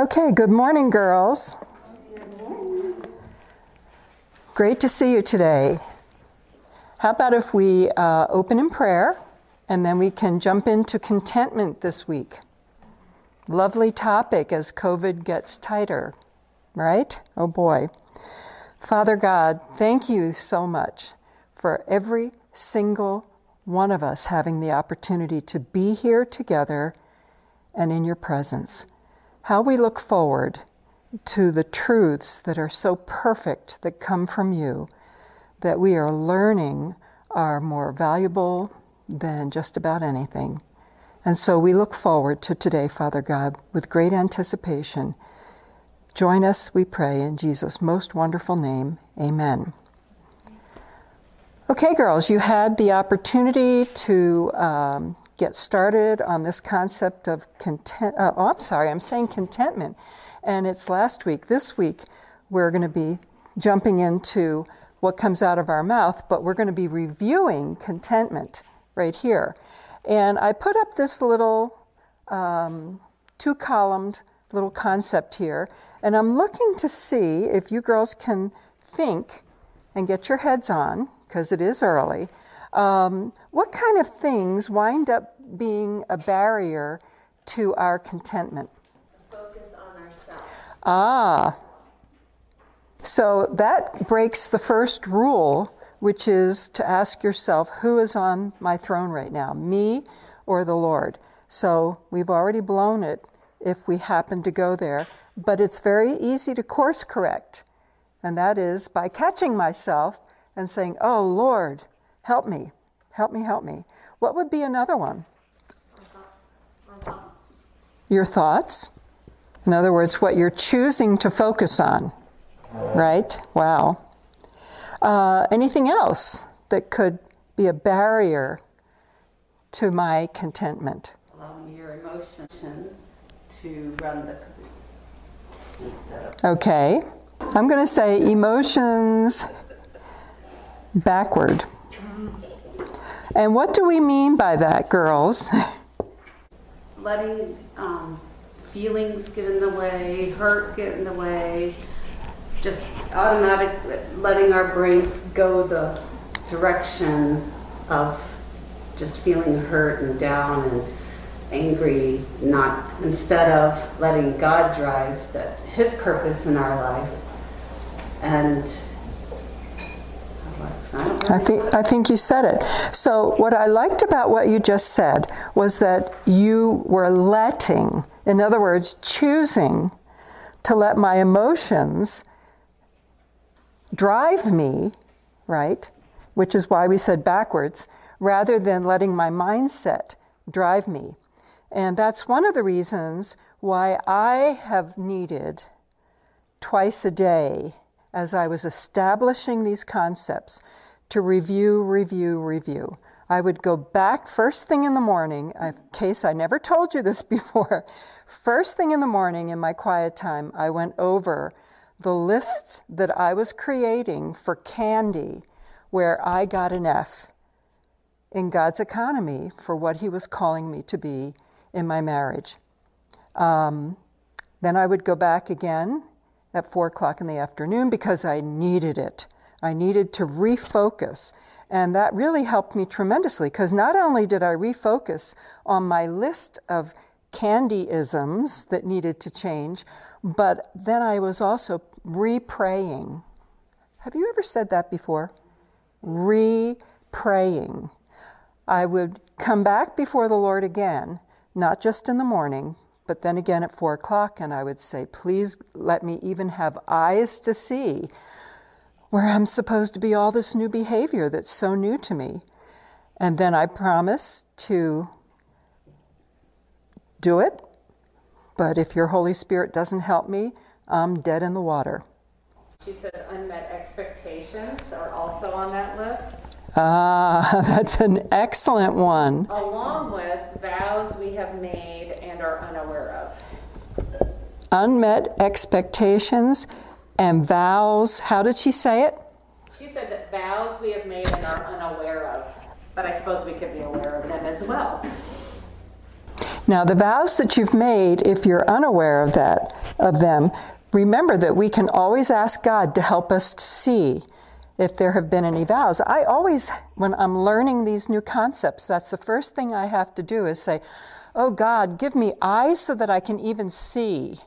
Okay, good morning, girls. Great to see you today. How about if we uh, open in prayer and then we can jump into contentment this week? Lovely topic as COVID gets tighter, right? Oh boy. Father God, thank you so much for every single one of us having the opportunity to be here together and in your presence. How we look forward to the truths that are so perfect that come from you, that we are learning are more valuable than just about anything. And so we look forward to today, Father God, with great anticipation. Join us, we pray, in Jesus' most wonderful name. Amen. Okay, girls, you had the opportunity to um, get started on this concept of content. Uh, oh, I'm sorry, I'm saying contentment. And it's last week. This week, we're going to be jumping into what comes out of our mouth, but we're going to be reviewing contentment right here. And I put up this little um, two columned little concept here, and I'm looking to see if you girls can think and get your heads on because it is early. Um, what kind of things wind up being a barrier to our contentment? Focus on ourselves. Ah. So that breaks the first rule, which is to ask yourself, who is on my throne right now, me or the Lord? So we've already blown it if we happen to go there, but it's very easy to course correct. And that is by catching myself and saying, Oh Lord, help me, help me, help me. What would be another one? Your thoughts. In other words, what you're choosing to focus on. Right? Wow. Uh, anything else that could be a barrier to my contentment? Allowing your emotions to run the caboose of. Okay. I'm going to say emotions backward. And what do we mean by that, girls? letting um, feelings get in the way, hurt get in the way, just automatic letting our brains go the direction of just feeling hurt and down and angry, not instead of letting God drive that His purpose in our life. And I think I think you said it. So what I liked about what you just said was that you were letting, in other words, choosing to let my emotions drive me, right? Which is why we said backwards, rather than letting my mindset drive me. And that's one of the reasons why I have needed twice a day as I was establishing these concepts to review, review, review. I would go back first thing in the morning, in case I never told you this before. First thing in the morning in my quiet time, I went over the list that I was creating for candy where I got an F in God's economy for what He was calling me to be in my marriage. Um, then I would go back again at four o'clock in the afternoon because I needed it. I needed to refocus. And that really helped me tremendously because not only did I refocus on my list of candyisms that needed to change, but then I was also re praying. Have you ever said that before? Re praying. I would come back before the Lord again, not just in the morning, but then again at four o'clock, and I would say, Please let me even have eyes to see where I'm supposed to be all this new behavior that's so new to me. And then I promise to do it. But if your Holy Spirit doesn't help me, I'm dead in the water. She says unmet expectations are also on that list. Ah, that's an excellent one. Along with vows we have made and are unaware of. Unmet expectations and vows. How did she say it? She said that vows we have made and are unaware of, but I suppose we could be aware of them as well. Now, the vows that you've made, if you're unaware of that, of them, remember that we can always ask God to help us to see if there have been any vows. I always, when I'm learning these new concepts, that's the first thing I have to do is say, Oh God, give me eyes so that I can even see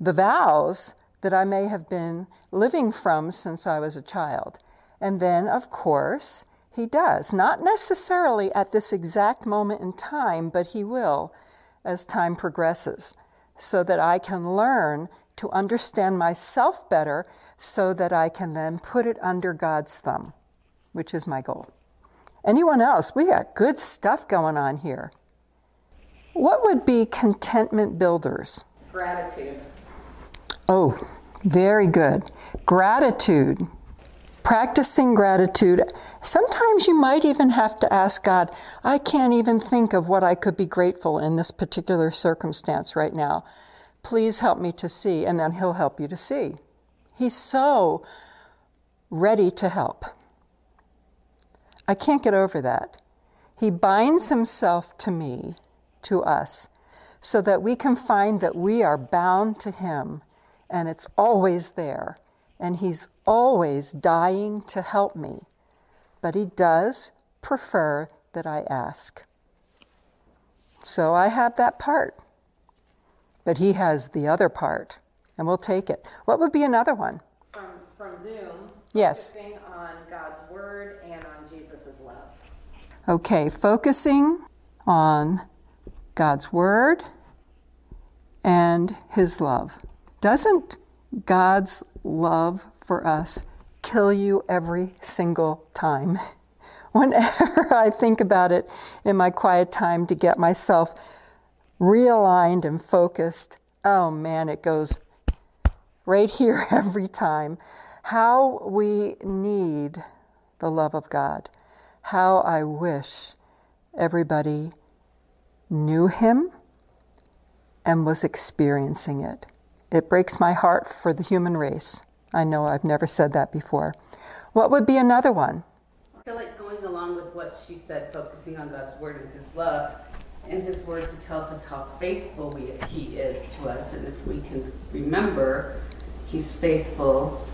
the vows that I may have been living from since I was a child. And then, of course, he does. Not necessarily at this exact moment in time, but he will as time progresses, so that I can learn to understand myself better so that I can then put it under God's thumb, which is my goal. Anyone else? We got good stuff going on here. What would be contentment builders? Gratitude. Oh, very good. Gratitude. Practicing gratitude. Sometimes you might even have to ask God, I can't even think of what I could be grateful in this particular circumstance right now. Please help me to see. And then He'll help you to see. He's so ready to help. I can't get over that. He binds Himself to me to us so that we can find that we are bound to Him and it's always there. And He's always dying to help me. But He does prefer that I ask. So I have that part. But He has the other part, and we'll take it. What would be another one? From, from Zoom. Yes. Focusing on God's Word and on Jesus' love. Okay, focusing on God's Word and His love. Doesn't God's love for us kill you every single time? Whenever I think about it in my quiet time to get myself realigned and focused, oh man, it goes right here every time. How we need the love of God. How I wish everybody knew Him and was experiencing it. It breaks my heart for the human race. I know I've never said that before. What would be another one? I feel like going along with what she said, focusing on God's word and His love. In His word, He tells us how faithful we, He is to us, and if we can remember, He's faithful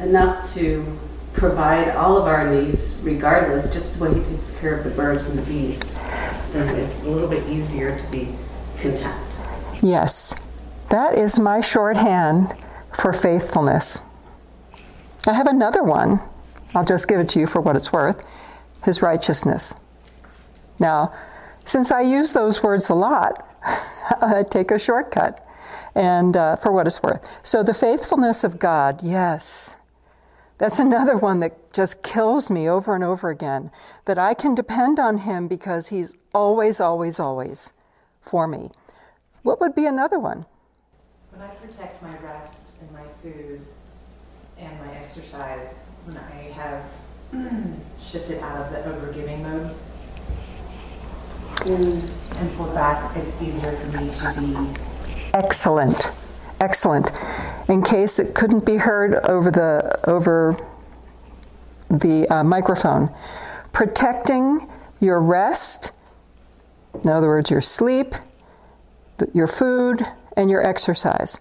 enough to provide all of our needs, regardless, just the way He takes care of the birds and the bees. Then it's a little bit easier to be content. Yes, that is my shorthand for faithfulness. I have another one. I'll just give it to you for what it's worth His righteousness. Now, since I use those words a lot, I take a shortcut and uh, for what it's worth. So, the faithfulness of God, yes. That's another one that just kills me over and over again. That I can depend on Him because He's always, always, always for me. What would be another one? When I protect my rest and my food and my exercise, when I have shifted out of the overgiving mode and pulled back, it's easier for me to be Excellent, excellent. In case it couldn't be heard over the over the uh, microphone, protecting your rest. In other words, your sleep, your food, and your exercise.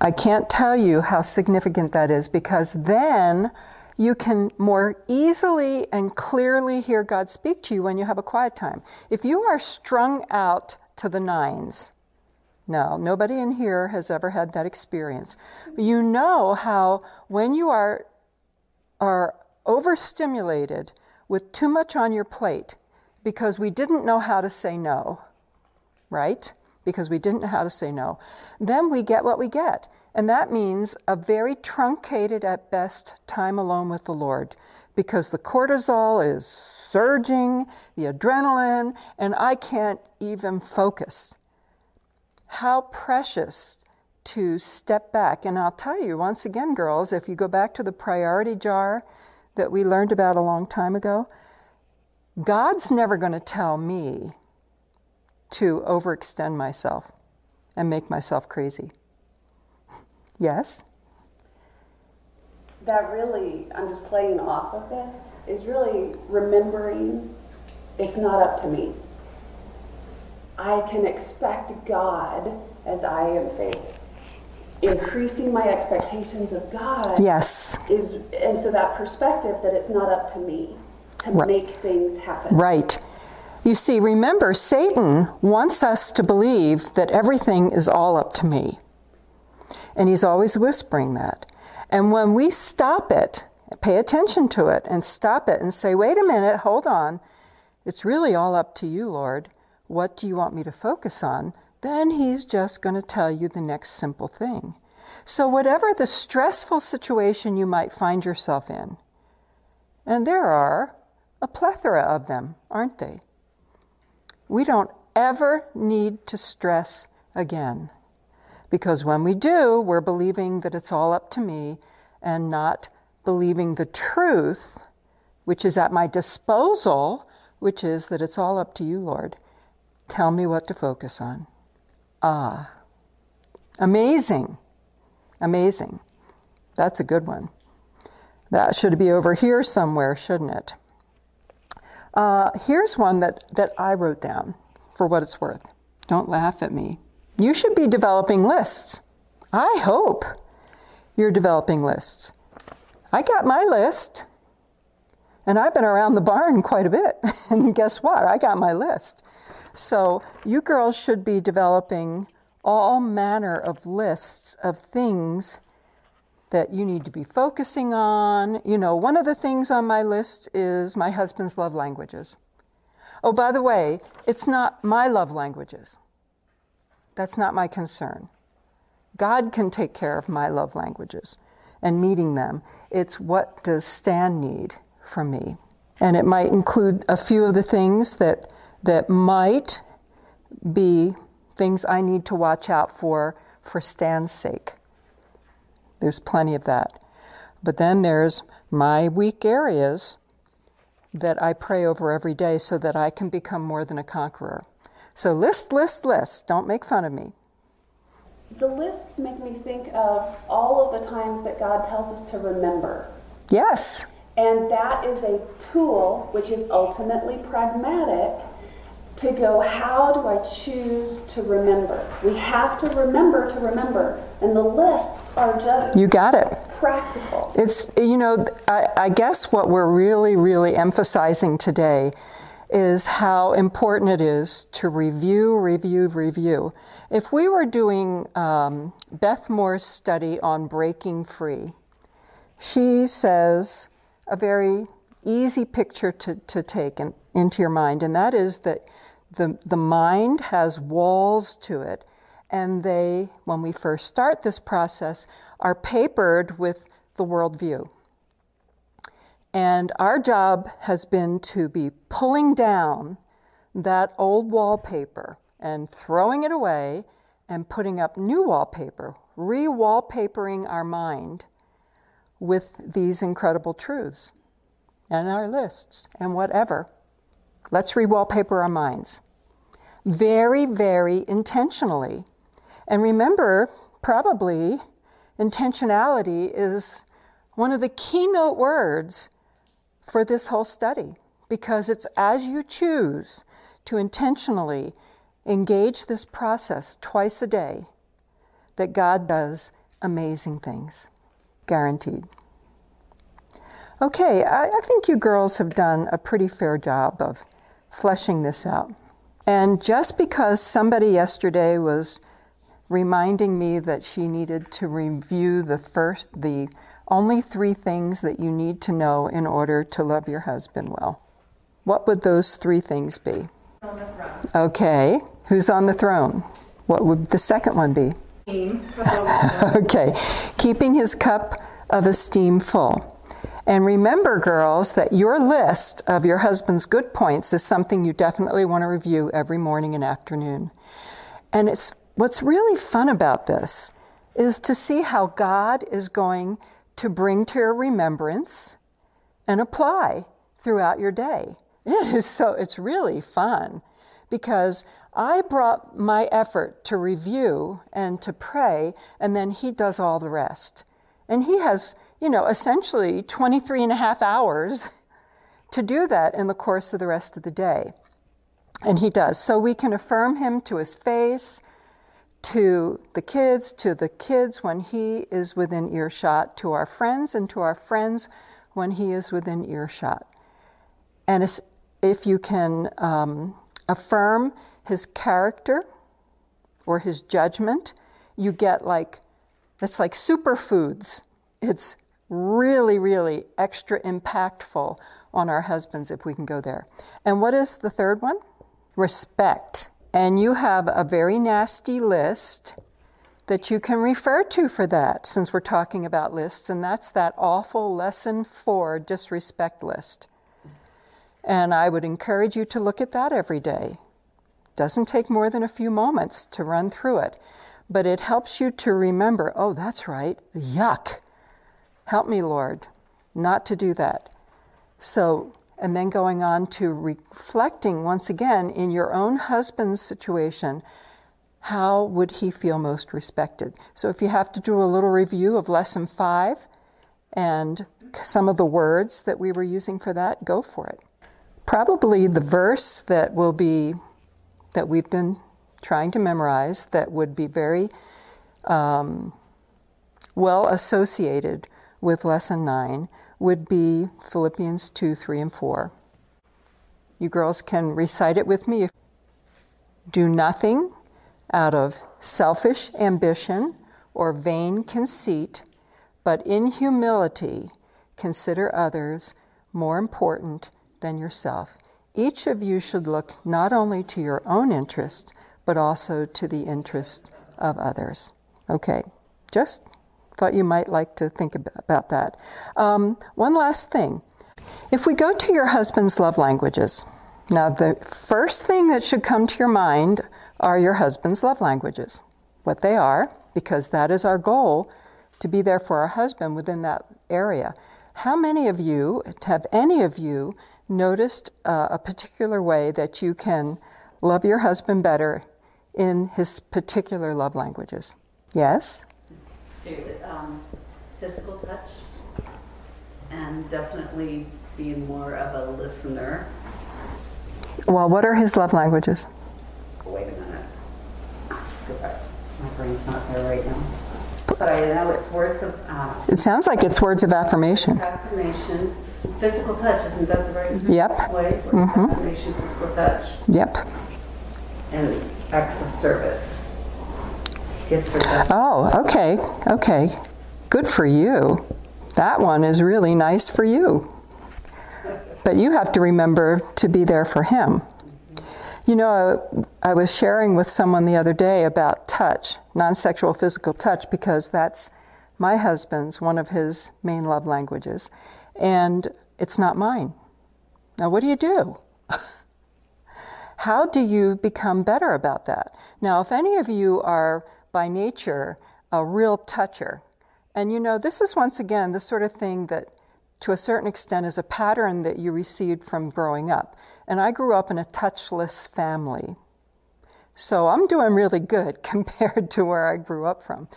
I can't tell you how significant that is because then you can more easily and clearly hear God speak to you when you have a quiet time. If you are strung out to the nines, no, nobody in here has ever had that experience. You know how when you are are overstimulated with too much on your plate because we didn't know how to say no, right? Because we didn't know how to say no. Then we get what we get. And that means a very truncated at best time alone with the Lord because the cortisol is surging, the adrenaline, and I can't even focus how precious to step back. And I'll tell you, once again, girls, if you go back to the priority jar that we learned about a long time ago, God's never going to tell me to overextend myself and make myself crazy. Yes? That really, I'm just playing off of this, is really remembering it's not up to me. I can expect God as I am faith. Increasing my expectations of God Yes, is, and so that perspective that it's not up to me to Right. make things happen. right. You see, remember, Satan wants us to believe that everything is all up to me. And he's always whispering that. And when we stop it, pay attention to it, and stop it and say, wait a minute, hold on, it's really all up to you, Lord. What do you want me to focus on? Then he's just going to tell you the next simple thing. So, whatever the stressful situation you might find yourself in, and there are a plethora of them, aren't they? We don't ever need to stress again. Because when we do, we're believing that it's all up to me and not believing the truth, which is at my disposal, which is that it's all up to you, Lord. Tell me what to focus on. Ah. Amazing. Amazing. That's a good one. That should be over here somewhere, shouldn't it? Uh, here's one that, that I wrote down for what it's worth. Don't laugh at me. You should be developing lists. I hope you're developing lists. I got my list, and I've been around the barn quite a bit. and guess what? I got my list. So you girls should be developing all manner of lists of things that you need to be focusing on. You know, one of the things on my list is my husband's love languages. Oh, by the way, it's not my love languages. That's not my concern. God can take care of my love languages and meeting them. It's what does Stan need from me? And it might include a few of the things that, that might be things I need to watch out for for Stan's sake. There's plenty of that. But then there's my weak areas that I pray over every day so that I can become more than a conqueror. So list, list, list. Don't make fun of me. The lists make me think of all of the times that God tells us to remember. Yes, And that is a tool which is ultimately pragmatic to go, how do I choose to remember? We have to remember to remember. And the lists are just you got it. practical. It's, you know, I, I guess what we're really, really emphasizing today is how important it is to review, review, review. If we were doing um, Beth Moore's study on breaking free, she says a very easy picture to, to take in, into your mind, and that is that the, the mind has walls to it, and they, when we first start this process, are papered with the worldview. And our job has been to be pulling down that old wallpaper and throwing it away and putting up new wallpaper, re wallpapering our mind with these incredible truths and our lists and whatever. Let's re wallpaper our minds. Very, very intentionally. And remember, probably intentionality is one of the keynote words for this whole study because it's as you choose to intentionally engage this process twice a day that God does amazing things. Guaranteed. Okay, I, I think you girls have done a pretty fair job of fleshing this out. And just because somebody yesterday was reminding me that she needed to review the first, the only three things that you need to know in order to love your husband well. What would those three things be? Okay, who's on the throne? What would the second one be? Okay, keeping his cup of esteem full. And remember, girls, that your list of your husband's good points is something you definitely want to review every morning and afternoon. And it's what's really fun about this is to see how God is going to bring to your remembrance and apply throughout your day. It is so it's really fun because I brought my effort to review and to pray and then he does all the rest. And he has, you know, essentially 23 and a half hours to do that in the course of the rest of the day. And he does. So we can affirm him to his face, to the kids, to the kids when he is within earshot, to our friends, and to our friends when he is within earshot. And if you can um, affirm his character or his judgment, you get like, it's like superfoods. It's really, really extra impactful on our husbands if we can go there. And what is the third one? Respect. And you have a very nasty list that you can refer to for that, since we're talking about lists, and that's that awful lesson four disrespect list. And I would encourage you to look at that every day. Doesn't take more than a few moments to run through it, but it helps you to remember oh, that's right, yuck. Help me, Lord, not to do that. So, and then going on to reflecting once again in your own husband's situation how would he feel most respected? So, if you have to do a little review of lesson five and some of the words that we were using for that, go for it. Probably the verse that will be, that we've been trying to memorize, that would be very um, well associated with lesson nine would be Philippians 2, 3, and 4. You girls can recite it with me. Do nothing out of selfish ambition or vain conceit, but in humility consider others more important than yourself. Each of you should look not only to your own interest, but also to the interests of others. Okay, just thought you might like to think about that. Um, one last thing. If we go to your husband's love languages, now the first thing that should come to your mind are your husband's love languages, what they are, because that is our goal to be there for our husband within that area. How many of you, have any of you, noticed uh, a particular way that you can love your husband better in his particular love languages? Yes? To um, physical touch and definitely being more of a listener. Well, what are his love languages? Wait a minute. My brain's not there right now. But I know it's words of uh, It sounds like it's words of affirmation. affirmation. Physical touch, isn't that the right Yep. way? Of Mhm. Affirmation, physical touch, Yep. and acts of service. Or gifts. Oh, okay. Okay. Good for you. That one is really nice for you. But you have to remember to be there for him. You know, I was sharing with someone the other day about touch, non sexual physical touch, because that's my husband's, one of his main love languages. And it's not mine. Now, what do you do? How do you become better about that? Now, if any of you are by nature a real toucher, and you know, this is once again the sort of thing that to a certain extent is a pattern that you received from growing up. And I grew up in a touchless family. So I'm doing really good compared to where I grew up from.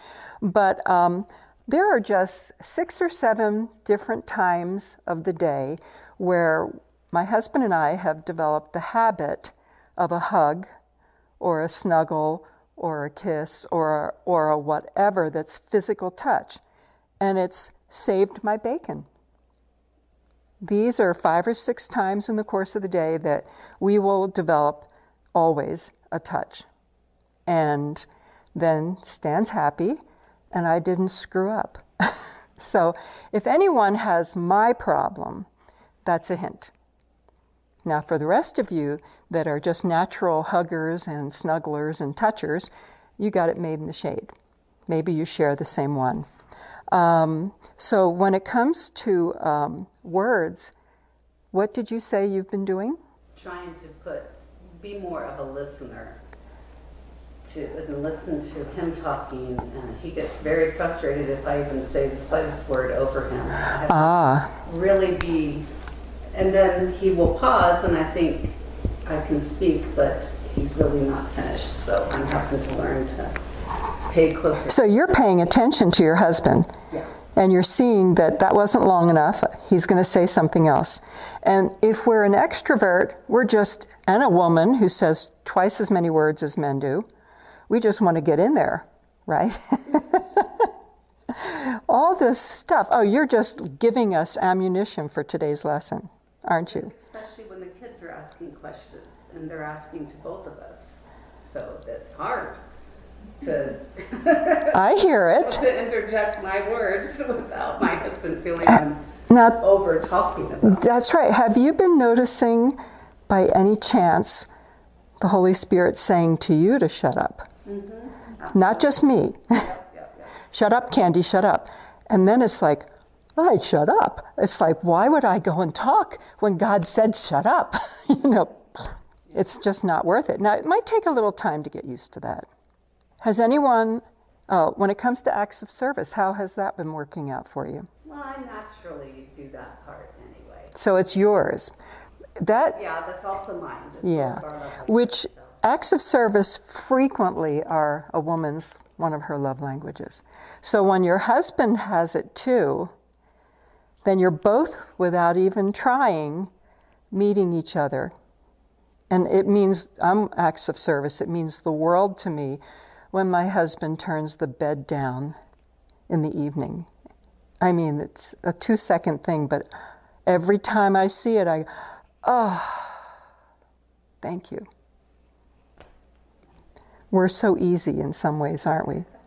But um, there are just six or seven different times of the day where my husband and I have developed the habit of a hug or a snuggle or a kiss or, or a whatever that's physical touch. And it's saved my bacon. These are five or six times in the course of the day that we will develop always a touch. And then Stan's happy, and I didn't screw up. so if anyone has my problem, that's a hint. Now, for the rest of you that are just natural huggers and snugglers and touchers, you got it made in the shade. Maybe you share the same one. Um, so, when it comes to um, words, what did you say you've been doing? Trying to put, be more of a listener to and listen to him talking, and he gets very frustrated if I even say the slightest word over him. I have Ah, to really be, and then he will pause, and I think I can speak, but he's really not finished. So I'm having to learn to pay closer. so you're paying attention to your husband. Yeah. and you're seeing that that wasn't long enough, he's going to say something else. And if we're an extrovert, we're just, and a woman who says twice as many words as men do, we just want to get in there, right? All this stuff. Oh, you're just giving us ammunition for today's lesson, aren't you? Especially when the kids are asking questions and they're asking to both of us. So it's hard to, I hear it. to interject my words without my husband feeling uh, I'm Now, over talking about. That's right. Have you been noticing by any chance the Holy Spirit saying to you to shut up? Mm-hmm. Not just me. shut up, Candy, shut up. And then it's like, I shut up. It's like, why would I go and talk when God said shut up? you know, it's just not worth it. Now, it might take a little time to get used to that. Has anyone, oh, when it comes to acts of service, how has that been working out for you? Well, I naturally do that part anyway. So it's yours. That Yeah, that's also mine. Yeah, both our love which acts of service frequently are a woman's one of her love languages. So when your husband has it too, then you're both, without even trying, meeting each other. And it means, I'm acts of service, it means the world to me when my husband turns the bed down in the evening. I mean, it's a two second thing, but every time I see it, I, oh, thank you. We're so easy in some ways, aren't we?